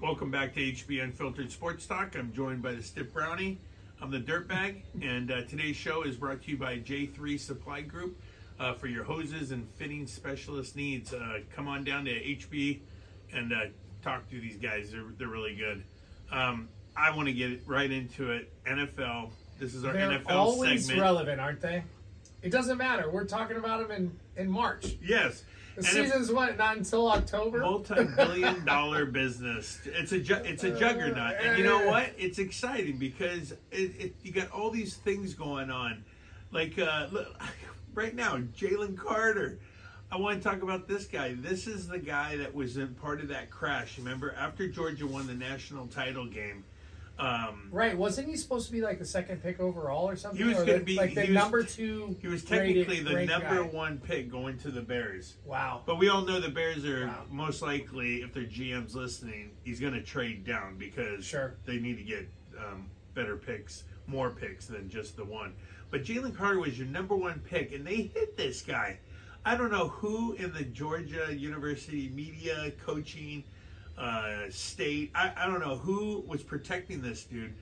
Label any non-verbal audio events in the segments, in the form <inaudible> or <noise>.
Welcome back to HB Unfiltered Sports Talk. I'm joined by the Stiff Brownie. I'm the Dirtbag, and uh, today's show is brought to you by J3 Supply Group uh, for your hoses and fitting specialist needs. Uh, come on down to HB and uh, talk to these guys. They're, they're really good. Um, I want to get right into it. NFL. This is our They're NFL always segment. relevant, aren't they? It doesn't matter. We're talking about them in, in March. Yes. The season's what? Not until October. multi-billion <laughs> dollar business. It's a ju- it's a juggernaut, and you know what? It's exciting because it, it, you got all these things going on. Like uh, look, <laughs> right now, Jalen Carter. I want to talk about this guy. This is the guy that was in part of that crash. Remember, after Georgia won the national title game, um, Right? Wasn't he supposed to be like the second pick overall or something? He was gonna the- be- like the was- number two. he was rated- technically the number guy. one pick going to the Bears. Wow. But we all know the Bears are Wow. most likely, if their GM's listening, he's going to trade down because Sure. they need to get um, better picks, more picks than just the one. But Jalen Carter was your number one pick, and they hit this guy. I don't know who in the Georgia University media coaching uh, state. I, I don't know who was protecting this dude,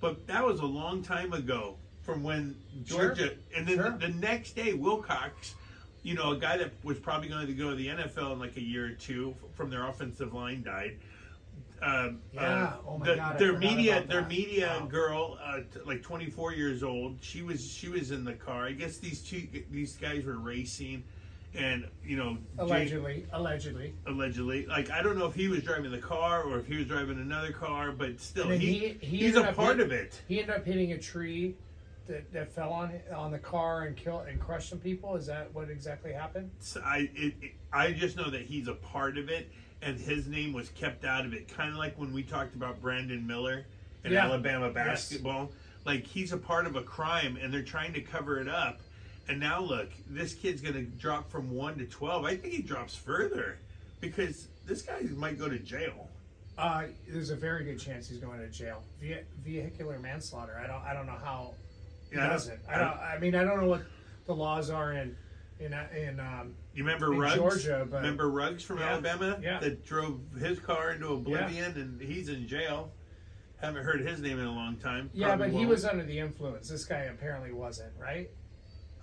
but that was a long time ago from when Sure. Georgia. And then Sure. the, the next day, Wilcox you know, a guy that was probably going to go to the NFL in like a year or two from their offensive line died. Um, Yeah. Oh my the- God, their media, their media Wow. girl, uh, t- like 24 years old. She was she was in the car. I guess these two these guys were racing, and you know, Allegedly. Allegedly. allegedly, like I don't know if he was driving the car or if he was driving another car, but still, he, he- he he's a part hit- of it. He ended up hitting a tree that, that fell on on the car and killed and crushed some people. Is that what exactly happened? So I it, it, I just know that he's a part of it, and his name was kept out of it. Kind of like when we talked about Brandon Miller in Yeah. Alabama Yes. basketball. Like he's a part of a crime, and they're trying to cover it up. And now look, this kid's going to drop from one to twelve. I think he drops further because this guy might go to jail. Uh, there's a very good chance he's going to jail. Ve- vehicular manslaughter. I don't. I don't know how he Yeah, does it. I don't. I mean, I don't know what the laws are in in uh, in. Um, You remember In Ruggs? Georgia, but- remember Ruggs from Yeah, Alabama yeah. that drove his car into oblivion, and he's in jail. Haven't heard his name in a long time. yeah, Probably but he won't. was under the influence. This guy apparently wasn't. Right?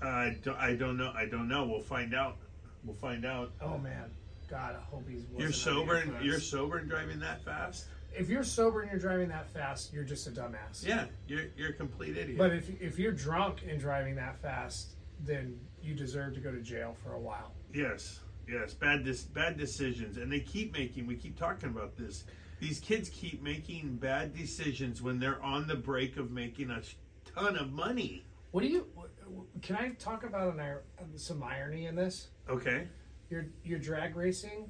I don't, I don't know. I don't know. We'll find out. We'll find out. Oh man, God, I hope he's. You're sober and you're sober and driving that fast. If you're sober and you're driving that fast, you're just a dumbass. Yeah, you're you're a complete idiot. But if if you're drunk and driving that fast, then you deserve to go to jail for a while. yes, yes, bad dis- bad decisions, and they keep making. We keep talking about this. These kids keep making bad decisions when they're on the break of making a ton of money. What do you? Can I talk about an, some irony in this? Okay. You're you're drag racing,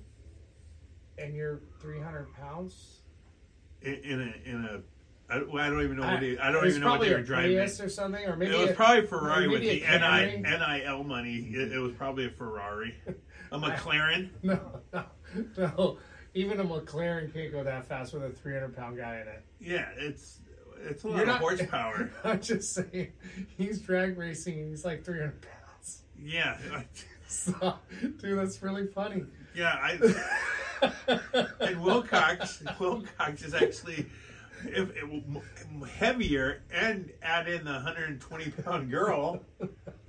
and you're 300 pounds. In, in a in a. I, well, I don't even know what he, I don't even know what they were driving. Prius or something, or maybe it was a- probably Ferrari with the. NI, NIL money. It, it was probably a Ferrari, a <laughs> McLaren. <laughs> No, no, no. Even a McLaren can't go that fast with a 300 pound guy in it. Yeah, it's it's a lot You're of not- horsepower. <laughs> I'm just saying, he's drag racing and he's like 300 pounds. yeah, <laughs> So, dude, that's really funny. yeah. I <laughs> and Wilcox Wilcox is actually if, it, heavier and add in the 120 pound girl.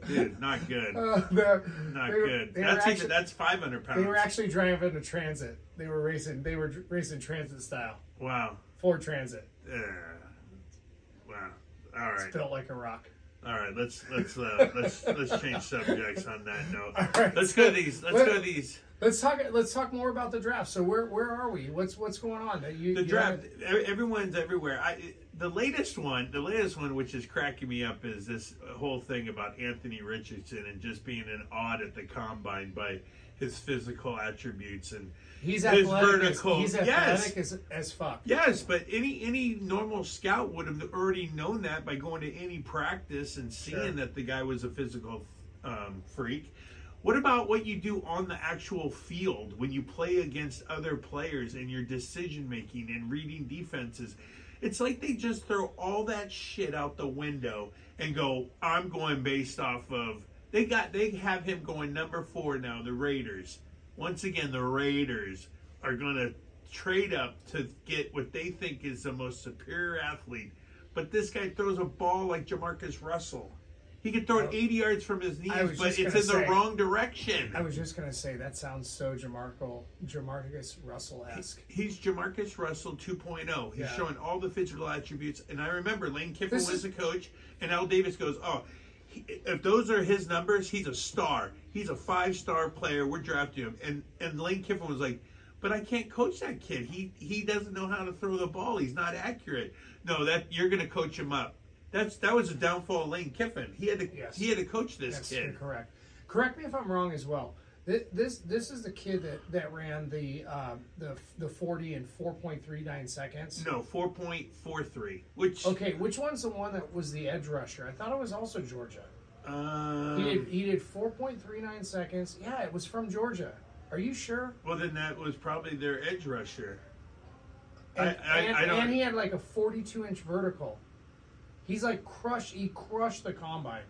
Dude, not good. Uh, Not they good. they That's actually- that's 500 pounds. They were actually driving a transit. They were racing. They were racing transit style. wow. Ford Transit. Uh, wow. All right. It's built like a rock. All right, let's let's uh, <laughs> let's let's change subjects on that note. All right. Let's go to these. Let's Let- go to these. Let's talk. Let's talk more about the draft. So where where are we? What's what's going on? You, The draft. haven't- Everyone's everywhere. I the latest one, the latest one, which is cracking me up, is this whole thing about Anthony Richardson and just being an odd at the combine by his physical attributes and He's his athletic. vertical. As, he's yes. as, as fuck. Yes, but any any normal scout would have already known that by going to any practice and seeing Sure. that the guy was a physical um, freak. What about what you do on the actual field when you play against other players and your decision making and reading defenses? It's like they just throw all that shit out the window and go, "I'm going based off of." They got they have him going number four now. The Raiders. Once again, the Raiders are going to trade up to get what they think is the most superior athlete. But this guy throws a ball like Jamarcus Russell. He could throw it 80 yards from his knees, but it's in the wrong direction. I was just gonna say that sounds so Jamarco, Jamarcus Russell esque. He's Jamarcus Russell 2.0. He's Yeah. showing all the physical attributes. And I remember Lane Kiffin This was is- the coach, and Al Davis goes, "Oh, he, if those are his numbers, he's a star. He's a five star player. We're drafting him." And and Lane Kiffin was like, "But I can't coach that kid. He he doesn't know how to throw the ball. He's not accurate. No, that you're going to coach him up." That's that was a downfall of Lane Kiffin. He had to Yes. he had to coach this kid. correct. Correct me if I'm wrong as well. This this, this is the kid that, that ran the um, the the 40 in 4.39 seconds. No, four point four three. Which Okay, which one's the one that was the edge rusher? I thought it was also Georgia. um, He did he did 4.39 seconds. Yeah, it was from Georgia. Are you sure? Well, then that was probably their edge rusher. And, I- and, I don't- and he had like a 42 inch vertical. He's like crushed. He crushed the combine.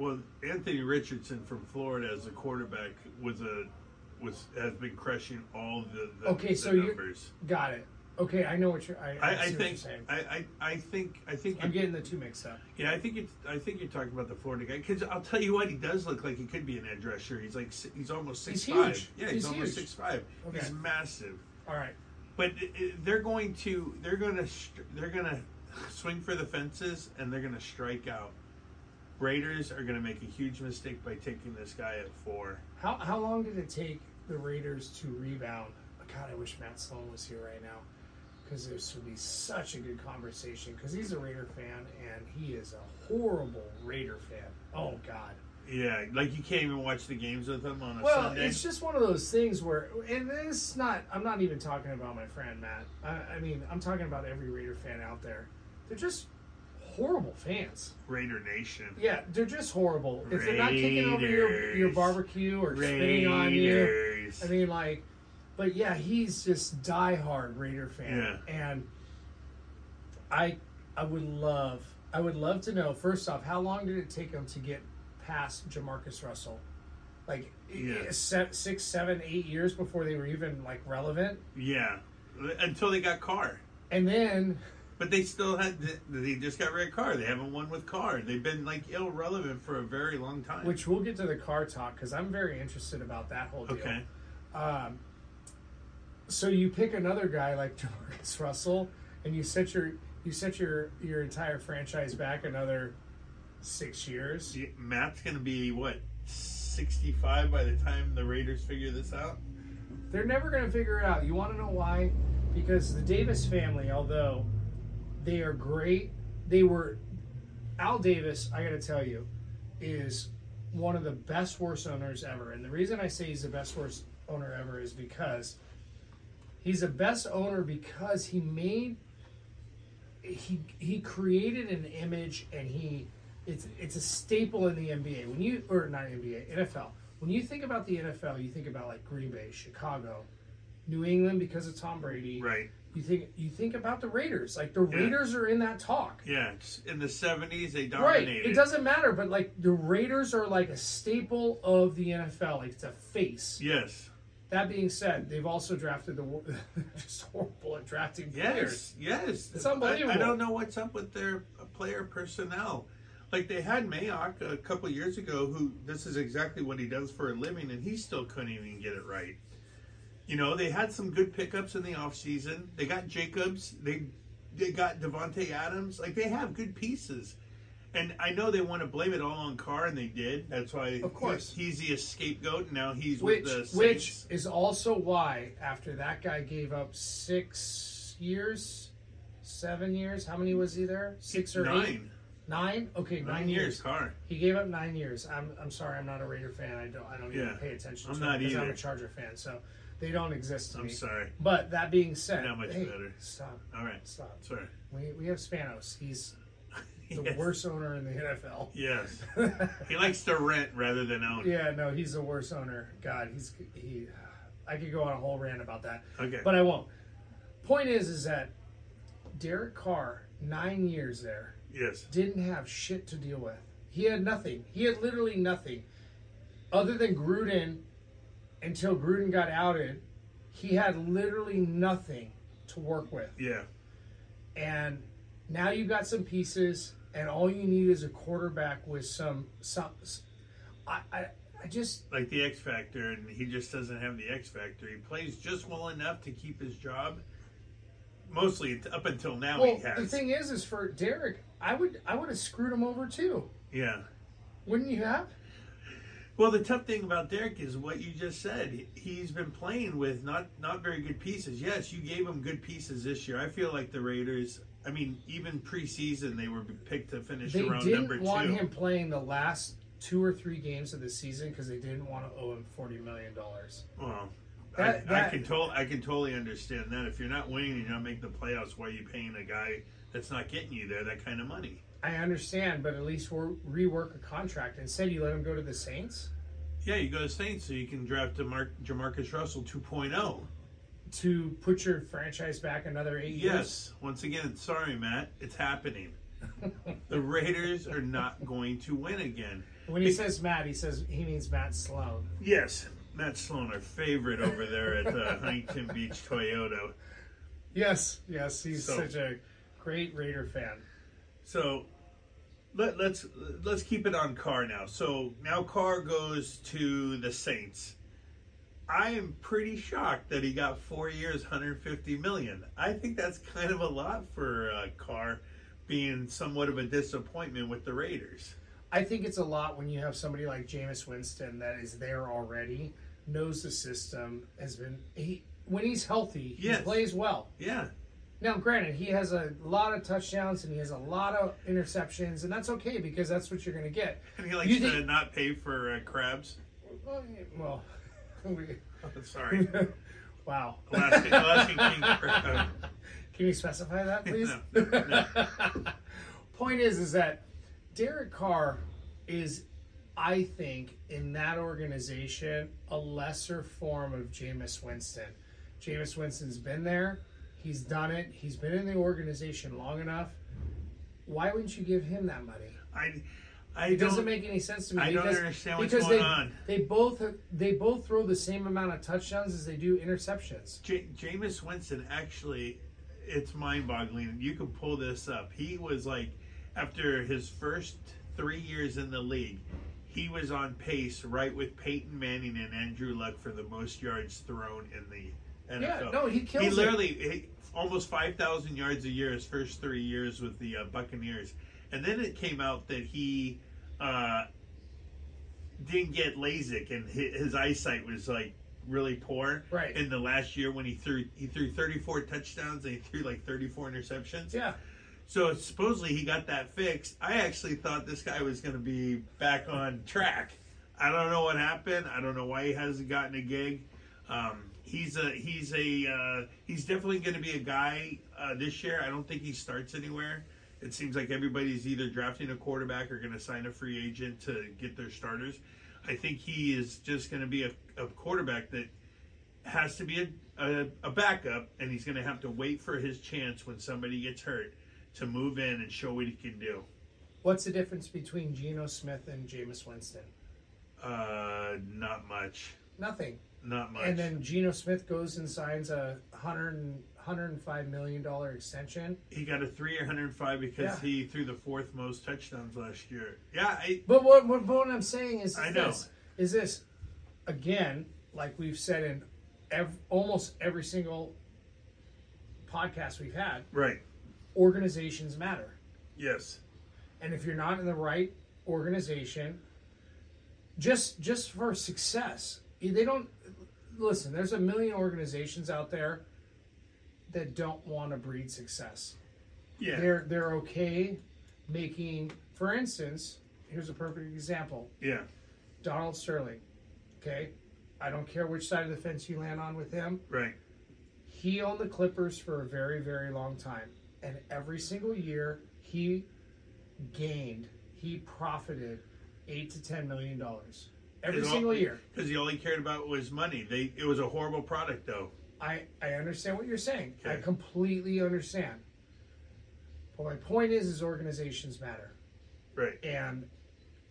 Well, Anthony Richardson from Florida as a quarterback was a was has been crushing all the, the, Okay, the so you- numbers. Got it. Okay, I know what you're. I, I, I, I think. I, I, I think I think I'm getting the two mixed up. yeah I think it's I think you're talking about the Florida guy because I'll tell you what he does look like he could be an edge rusher. He's like he's almost six He's five. huge. Yeah, he's, He's almost huge. six five. Okay. He's massive. All right. But it, it- they're going to they're going to they're going to swing for the fences and they're going to strike out. Raiders are going to make a huge mistake by taking this guy at four. How how long did it take the Raiders to rebound? God, I wish Matt Sloan was here right now because this would be such a good conversation. Because he's a Raider fan and he is a horrible Raider fan. Oh God. Yeah, like you can't even watch the games with him on a Well, Sunday. it's just one of those things where, and it's not. I'm not even talking about my friend Matt. I, I mean, I'm talking about every Raider fan out there. They're just horrible fans. Raider Nation. Yeah, they're just horrible. If they're not kicking over your your barbecue or spitting on you, I mean, like, but yeah, he's just diehard Raider fan, and I, I would love, I would love to know. First off, how long did it take him to get past Jamarcus Russell? Like Yeah. Eh, se- six, seven, eight years before they were even like relevant, yeah, until they got Carr. and then But they still had. They just got rid of Carr. They haven't won with Carr. They've been like irrelevant for a very long time. which we'll get to the car talk because I'm very interested about that whole deal. okay, Um, so you pick another guy like <laughs> Jamarcus Russell, and you set your you set your your entire franchise back another six years. Yeah, Matt's gonna be what sixty-five by the time the Raiders figure this out. They're never going to figure it out. You want to know why? Because the Davis family, although they are great, they were Al Davis. I got to tell you, is one of the best horse owners ever. And the reason I say he's the best horse owner ever is because he's the best owner because he made he he created an image and he it's it's a staple in the NBA. When you or not NBA, NFL. When you think about the NFL, you think about like Green Bay, Chicago, New England because of Tom Brady. Right. You think you think about the Raiders. Like the Yeah. Raiders are in that talk. Yeah. In the seventies, they dominated. Right. It doesn't matter, but like the Raiders are like a staple of the NFL. Like it's a face. Yes. That being said, they've also drafted the <laughs> just horrible at drafting players. Yes, yes. It's unbelievable. I, I don't know what's up with their player personnel. Like they had Mayock a couple years ago, who this is exactly what he does for a living, and he still couldn't even get it right. You know, they had some good pickups in the offseason. They got Jacobs. They they got Davante Adams. Like they have good pieces. And I know they want to blame it all on Carr, and they did. That's why, Of course. he's the scapegoat. And now he's Which, with the which is also why after that guy gave up six years, seven years. How many was he there? Six or nine, eight? Nine? Okay, nine, nine, years. years. Carr. He gave up nine years. I'm, I'm sorry, I'm not a Raider fan. I don't I don't Yeah. even pay attention I'm to not them because I'm a Charger fan. So they don't exist to I'm me. sorry. But that being said, Not much hey, better. Stop, All right, stop. sorry. We, we have Spanos. He's <laughs> the Yes. worst owner in the NFL. Yes. <laughs> He likes to rent rather than own. Yeah, no, he's the worst owner. God, he's he. I could go on a whole rant about that, Okay. but I won't. Point is, is that Derek Carr, nine years there, yes. didn't have shit to deal with. He had nothing. He had literally nothing, other than Gruden. Until Gruden got outed, he had literally nothing to work with. Yeah. And now you've got some pieces, and all you need is a quarterback with some some. I I, I just Like the X Factor, and he just doesn't have the X Factor. He plays just well enough to keep his job. Mostly up until now, well. he has. The thing is, is for Derek, I would I would have screwed him over too. yeah. Wouldn't you have? Well, the tough thing about Derek is what you just said. He- He's been playing with not not very good pieces. Yes, you gave him good pieces this year. I feel like the Raiders. I mean, even preseason they were picked to finish They around didn't number want two. him playing the last two or three games of the season because they didn't want to owe him forty million dollars. Well, That- I, I can to- I can totally understand that. If you're not winning and you're not making the playoffs, why are you paying a guy that's not getting you there that kind of money? I understand, but at least we're, rework a contract. Instead, you let him go to the Saints Yeah, you go to Saints so you can draft DeMar- Jamarcus Russell oh. 2.0. to put your franchise back another eight years. Yes. Once again, sorry, Matt, it's happening. <laughs> the Raiders are not going to win again. When he says Matt, he says he means Matt Sloan. Yes, Matt Sloan, our favorite over there at uh, <laughs> Huntington Beach Toyota. Yes, yes, he's So- such a great Raider fan. So let, let's let's keep it on Carr now. So now Carr goes to the Saints. I am pretty shocked that he got four years, 150 million. I think that's kind of a lot for uh, Carr, being somewhat of a disappointment with the Raiders. I think it's a lot when you have somebody like Jameis Winston that is there already, knows the system, has been he when he's healthy, he Yes. plays well. Yeah, Now, granted, he has a lot of touchdowns and he has a lot of interceptions, and that's okay because that's what you're going to get. and he likes You to think- not pay for uh, crabs. Well, <laughs> we- Sorry, <laughs> wow. Alaskan, Alaskan <laughs> king crab. Can you specify that, please? No, no, Point is, is that Derek Carr is, I think, in that organization, a lesser form of Jameis Winston. Jameis Winston's been there. He's done it. He's been in the organization long enough. Why wouldn't you give him that money? I, I It doesn't make any sense to me. I don't because, understand what's because going they, on. They both they both throw the same amount of touchdowns as they do interceptions. J- Jameis Winston actually, it's mind boggling. You can pull this up. He was like, after his first three years in the league, he was on pace right with Peyton Manning and Andrew Luck for the most yards thrown in the NFL. Yeah, no, he kills He literally he, almost 5,000 yards a year his first three years with the uh, Buccaneers. And then it came out that he uh, didn't get LASIK and his, his eyesight was like really poor. Right. In the last year when he threw he threw 34 touchdowns and he threw like 34 interceptions. Yeah. So supposedly he got that fixed. I actually thought this guy was going to be back on track. I don't know what happened. I don't know why he hasn't gotten a gig. Um, he's a he's a uh, he's definitely going to be a guy uh, this year. I don't think he starts anywhere. It seems like everybody's either drafting a quarterback or going to sign a free agent to get their starters. I think he is just going to be a, a quarterback that has to be a, a, a backup, and he's going to have to wait for his chance when somebody gets hurt to move in and show what he can do. What's the difference between Geno Smith and Jameis Winston? Uh, not much. Nothing. Not much. And then Geno Smith goes and signs a hundred and hundred and five million dollar extension. he got a three or 105 because Yeah. he threw the fourth most touchdowns last year. Yeah, I, But what what, what I'm saying is, I is know. is this again, like we've said in ev- almost every single podcast we've had, right. organizations matter. Yes. And if you're not in the right organization, just just for success, they don't listen. There's a million organizations out there that don't want to breed success. Yeah. They're they're okay making, for instance, here's a perfect example: yeah. Donald Sterling. Okay, I don't care which side of the fence you land on with him. Right. He owned the Clippers for a very, very long time. And every single year he gained, he profited eight to ten million dollars. Every single year. Because he only cared about was money. They it was a horrible product though. I, I understand what you're saying. I completely understand. But my point is is organizations matter. Right. And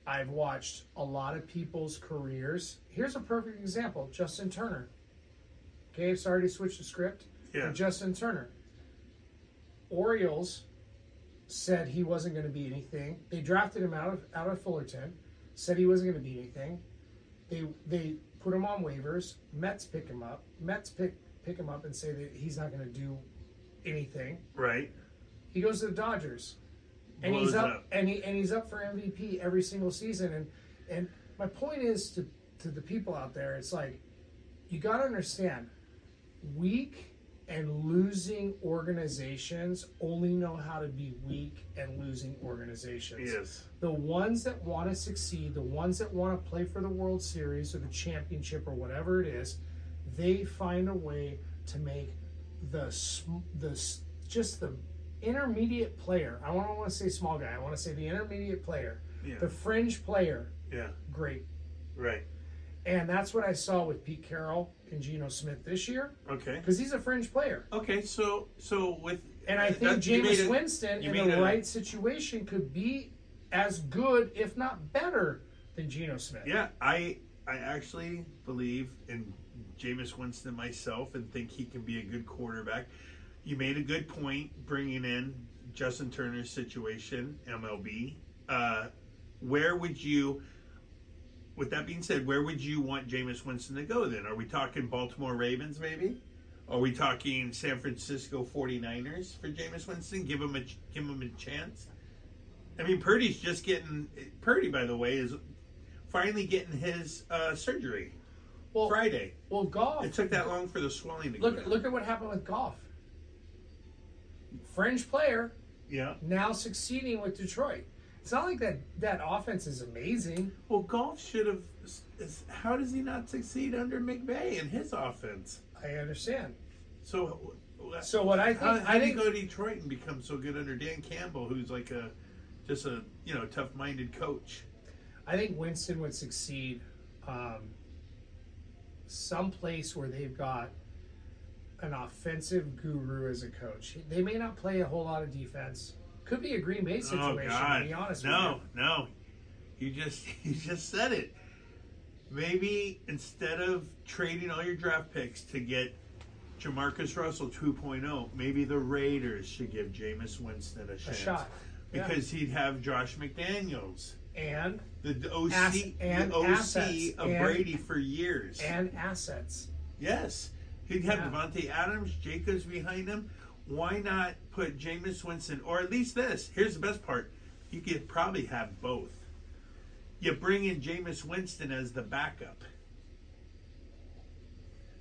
I've watched a lot of people's careers. Here's a perfect example, Justin Turner. Okay, it's already switched the script. Yeah. Justin Turner. Orioles said he wasn't going to be anything. They drafted him out of out of Fullerton. Said he wasn't going to be anything. They they put him on waivers. Mets pick him up. Mets pick pick him up and say that he's not going to do anything. Right. He goes to the Dodgers, and Blows he's up, up. and he and he's up for MVP every single season. And and my point is to to the people out there, it's like you got to understand, weak and losing organizations only know how to be weak and losing organizations. Yes. The ones that want to succeed, the ones that want to play for the World Series or the championship or whatever it is, they find a way to make the the just the intermediate player. I don't want to say small guy. I want to say the intermediate player, Yeah. the fringe player. Yeah. Great, Right. And that's what I saw with Pete Carroll and Geno Smith this year Okay. because he's a fringe player. Okay. So so with And I think you Jameis a- Winston in the a- right situation could be as good, if not better, than Geno Smith. Yeah, I I actually believe in Jameis Winston myself and think he can be a good quarterback. You made a good point bringing in Justin Turner's situation, MLB. Uh, where would you, with that being said, where would you want Jameis Winston to go then? Are we talking Baltimore Ravens maybe? Are we talking San Francisco 49ers for Jameis Winston? Give him a give him a chance. I mean, Purdy's just getting Purdy. By the way, is finally getting his uh, surgery Well, Friday. well, Goff. It took that long for the swelling to Look, go. look at what happened with Goff. Fringe player Yeah. now succeeding with Detroit. It's not like that that offense is amazing. Well, Goff should have. How does he not succeed under McVay and his offense? I understand. So, So what I think, how, how I think, go to Detroit and become so good under Dan Campbell, who's like a just a you know tough-minded coach? I think Winston would succeed um, someplace where they've got an offensive guru as a coach. They may not play a whole lot of defense. Could be a Green Bay oh, situation. oh God! To be honest no, with no, you just <laughs> you just said it. Maybe instead of trading all your draft picks to get Jamarcus Russell 2.0, maybe the Raiders should give Jameis Winston a you, a chance shot. Yeah. because he'd have Josh McDaniels. and The OC, Ass- and the OC assets, of and- Brady for years. and assets. yes, he'd have Yeah. Davante Adams, Jacobs behind him. Why not put Jameis Winston, or at least this? Here's the best part: you could probably have both. You bring in Jameis Winston as the backup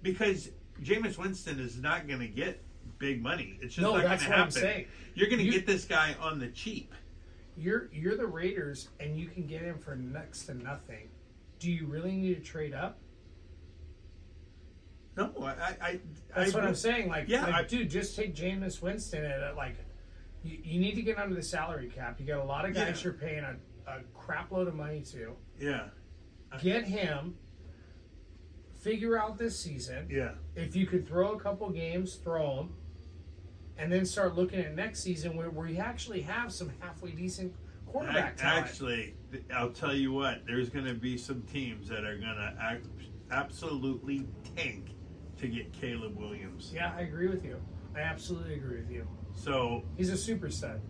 because Jameis Winston is not going to get big money. It's just No, not going to happen. saying. You're going to You- get this guy on the cheap. You're you're the Raiders, and you can get him for next to nothing. Do you really need to trade up? No, I, I, I That's I what I'm saying. Like, Yeah, like, I- dude, just take Jameis Winston at a, like, you, you need to get under the salary cap. You got a lot of guys Yeah. you're paying a, a crap load of money to. Yeah, Get him. Figure out this season. yeah. If you could throw a couple games, throw them, and then start looking at next season where, where you actually have some halfway decent quarterback. Actually, I'll tell you what. There's going to be some teams that are going to absolutely tank to get Caleb Williams. Yeah, I agree with you. I absolutely agree with you. So, He's a super stud.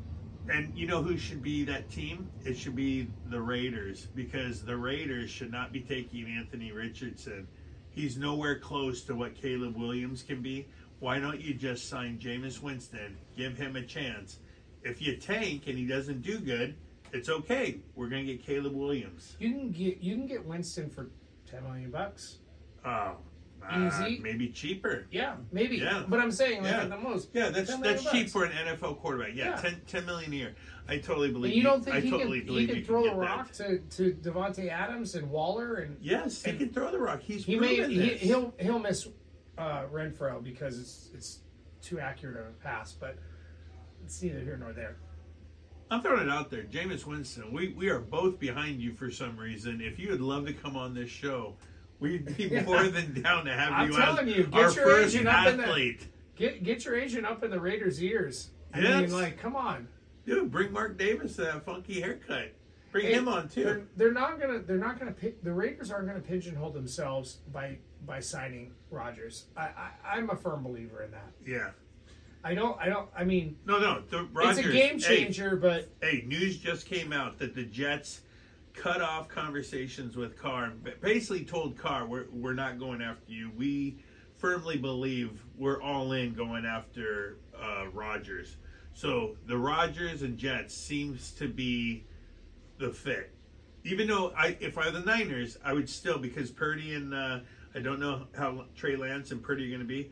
and you know who should be that team? It should be the Raiders because the Raiders should not be taking Anthony Richardson. He's nowhere close to what Caleb Williams can be. Why don't you just sign Jameis Winston? Give him a chance. If you tank and he doesn't do good, it's okay. We're going to get Caleb Williams. You can get you can get Winston for ten million bucks. Oh, uh, maybe cheaper. Yeah, maybe. Yeah. But I'm saying like Yeah. at the most. Yeah, that's 10 million that's cheap bucks. for an NFL quarterback. Yeah, Yeah. 10, 10 million a year. I totally believe. And you don't think I he totally can he can you throw the rock that. to, to Davante Adams and Waller and Yes, he can throw the rock. He's he may proven he, he'll he'll miss uh, Renfrow because it's it's too accurate of a pass, but it's neither here nor there. I'm throwing it out there, Jameis Winston. We we are both behind you for some reason. If you would love to come on this show, we'd be more than down to have you I'm you telling as you, get our your first agent up in the- athlete. Get get your agent up in the Raiders' ears. I Yes. mean, like, come on. Dude, bring Mark Davis that funky haircut. Bring Hey, him on too. They're, they're not gonna. They're not gonna. Pick, the Raiders aren't gonna pigeonhole themselves by by signing Rodgers. I, I I'm a firm believer in that. Yeah. I don't. I don't. I mean, No, no. The Rodgers, it's a game hey, changer, but Hey, news just came out that the Jets cut off conversations with Carr. Basically, told Carr, "We're we're not going after you. We firmly believe we're all in going after uh, Rodgers." So the Rodgers and Jets seems to be the fit. Even though I, if I were the Niners, I would still because Purdy and uh, I don't know how Trey Lance and Purdy are going to be.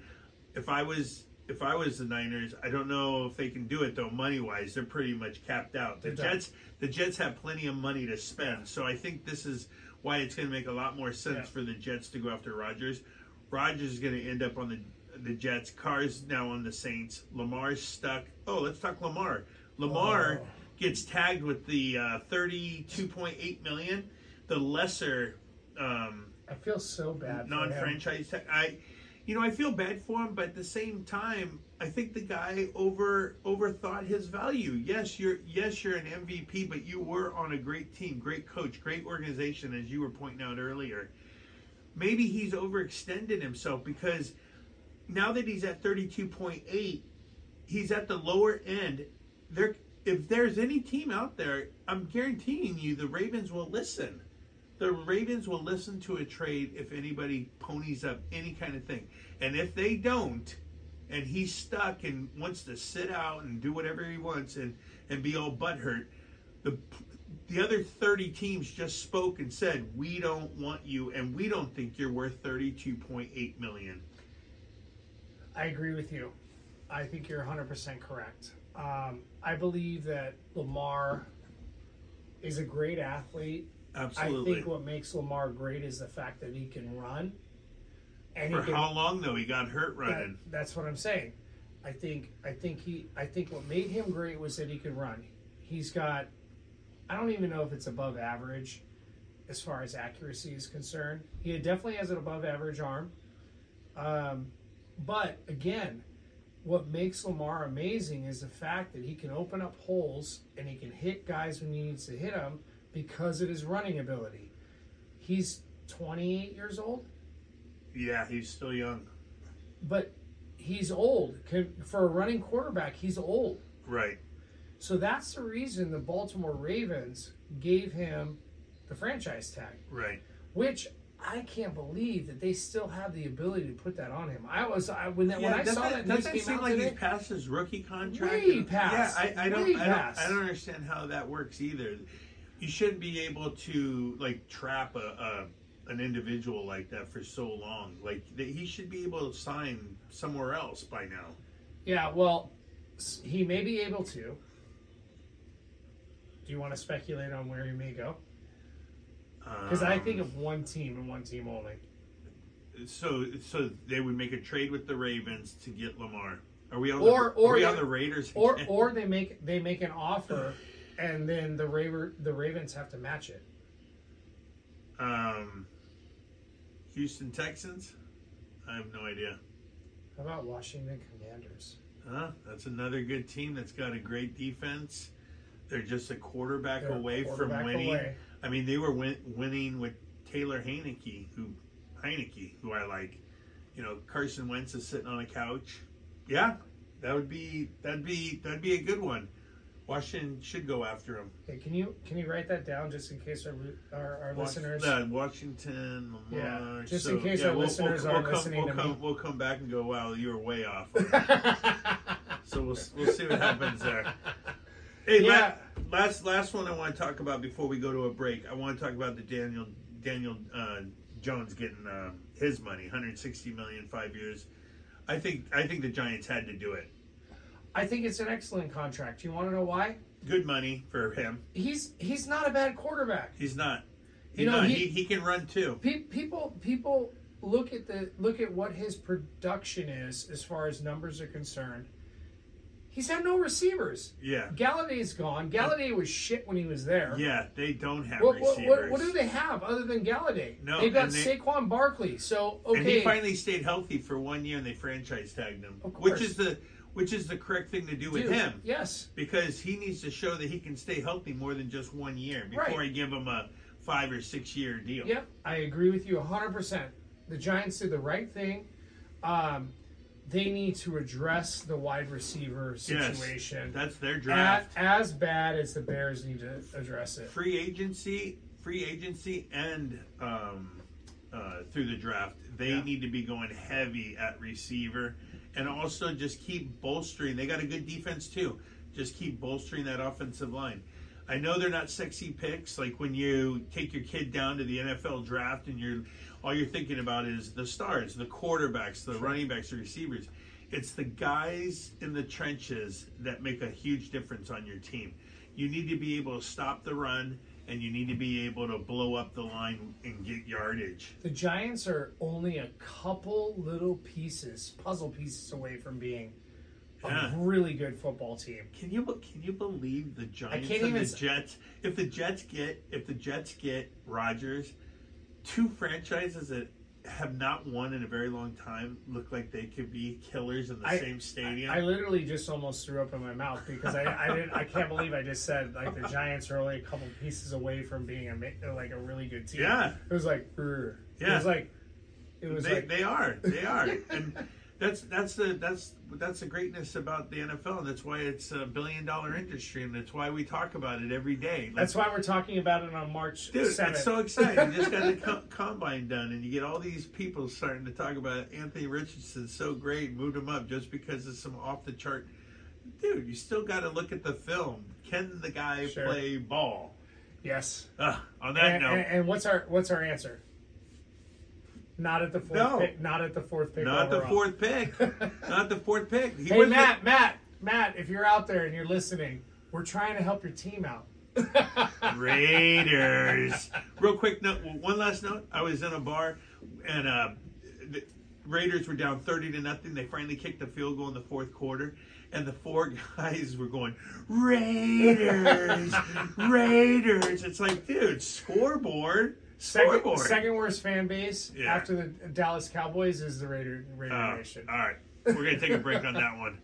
If I was if I was the Niners, I don't know if they can do it though. Money wise, they're pretty much capped out. The They're done. Jets, the Jets have plenty of money to spend, so I think this is why it's going to make a lot more sense Yeah. for the Jets to go after Rodgers. Rodgers is going to end up on the the Jets. Carr's now on the Saints. Lamar's stuck. Oh, let's talk Lamar. Lamar Oh. gets tagged with the uh, thirty-two point eight million, the lesser. Um, I feel so bad. non-franchise tag. I, you know, I feel bad for him, but at the same time, I think the guy over overthought his value. Yes, you're yes you're an MVP, but you were on a great team, great coach, great organization, as you were pointing out earlier. Maybe he's overextended himself because now that he's at thirty-two point eight, he's at the lower end. There, if there's any team out there, I'm guaranteeing you, the Ravens will listen the Ravens will listen to a trade if anybody ponies up any kind of thing. And if they don't, and he's stuck and wants to sit out and do whatever he wants and, and be all butthurt, the the other 30 teams just spoke and said, "We don't want you and we don't think you're worth 32.8 million." I agree with you. I think you're 100% correct. Um, I believe that Lamar is a great athlete. Absolutely. I think what makes Lamar great is the fact that he can run. And For can, how long though? He got hurt that- running. that's what I'm saying. I think I think he I think what made him great was that he could run. He's got I don't even know if it's above average as far as accuracy is concerned. He definitely has an above average arm. Um, but again, what makes Lamar amazing is the fact that he can open up holes and he can hit guys when he needs to hit them because of his running ability. He's 28 years old, Yeah, he's still young. but he's old. For a running quarterback, he's old. Right. So that's the reason the Baltimore Ravens gave him the franchise tag, Right. which I can't believe that they still have the ability to put that on him. I was I, when that, when I saw that news doesn't came seem out like today, he's past his rookie contract. Way past. Yeah, I, I don't, I don't. I don't understand how that works either. You shouldn't be able to like trap a, a an individual like that for so long. Like th- he should be able to sign somewhere else by now. yeah, well, he may be able to. Do you want to speculate on where he may go? Because I think Um, of one team and one team only. so. So they would make a trade with the Ravens to get Lamar. Are we on? Or- the, or are we on the Raiders? Or or they make they make an offer, <laughs> and then the Raver, the Ravens have to match it. um, Houston Texans. I have no idea. How about Washington Commanders? Huh? That's another good team that's got a great defense. They're just a quarterback They're away quarterback from winning. away. I mean, they were win- winning with Taylor Heinicke, who Heinicke, who I like. You know, Carson Wentz is sitting on a couch. Yeah, that would be that'd be that'd be a good one. Washington should go after him. Hey, can you can you write that down just in case our our, our listeners? uh, Washington, Lamar. Yeah, just in case our listeners we'll, aren't come, listening we'll to come, me. We'll come back and go. Wow, you were way off. <laughs> so we'll we'll see what happens there. Hey, Yeah. la- last last one I want to talk about before we go to a break. I want to talk about the Daniel Daniel uh, Jones getting uh, his money, 160 million, five years. I think I think the Giants had to do it. I think it's an excellent contract. You want to know why? Good money for him. He's he's not a bad quarterback. He's not. He's You know, not. he- He, he can run too. Pe- people people look at the look at what his production is as far as numbers are concerned. He's had no receivers. Yeah. Golladay's gone. Golladay was shit when he was there. Yeah. They don't have What, what, receivers. what, what do they have other than Golladay? No, they've got they- Saquon Barkley. So okay, And he finally stayed healthy for one year, and they franchise tagged him, Of which is the which is the correct thing to do with Dude, him Yes. because he needs to show that he can stay healthy more than just one year before Right. I give him a five or six year deal. Yep, I agree with you 100%. The Giants did the right thing. Um, they need to address the wide receiver Yes, situation that's their draft. as bad as the Bears need to address it. free agency, free agency, and um, uh, through the draft, they Yeah. need to be going heavy at receiver, and also just keep bolstering. They got a good defense too. Just keep bolstering that offensive line. I know they're not sexy picks. Like when you take your kid down to the NFL draft, and you're all you're thinking about is the stars, the quarterbacks, the running backs, the receivers. It's the guys in the trenches that make a huge difference on your team. You need to be able to stop the run, and you need to be able to blow up the line and get yardage. The Giants are only a couple little pieces, puzzle pieces away from being a Yeah. really good football team. Can you can you believe the Giants can't and even the Jets? If the Jets get if the Jets get Rodgers, two franchises that have not won in a very long time look like they could be killers in the I- same stadium. I literally just almost threw up in my mouth because I, I didn't I can't believe I just said like the Giants are only a couple pieces away from being a like a really good team. Yeah. it was like "Grr." it was like it was they, like they are they are and that's that's the that's that's the greatness about the NFL and that's why it's a billion dollar industry and that's why we talk about it every day. Like, that's why we're talking about it on March Dude, seventh. it's so exciting. You just got the <laughs> co- combine done, and you get all these people starting to talk about Anthony Richardson. so great, moved him up just because of some off the chart. Dude, you still got to look at the film. Can the guy Sure. play ball? yes. Uh, on that And, note, and, and what's our what's our answer? Not at the fourth No. pick. Not at the fourth pick. not the fourth pick. <laughs> not the fourth pick. He Hey Matt, Matt, Matt, if you're out there and you're listening, we're trying to help your team out. <laughs> Raiders. Real quick note, one last note. I was in a bar, and uh, the Raiders were down thirty to nothing. They finally kicked the field goal in the fourth quarter, and the four <laughs> guys were going Raiders, Raiders. It's like, dude, scoreboard, Second, scoreboard. second worst fan base Yeah. after the Dallas Cowboys is the Raider Raider Oh, Nation. all right, we're gonna take a break on that one.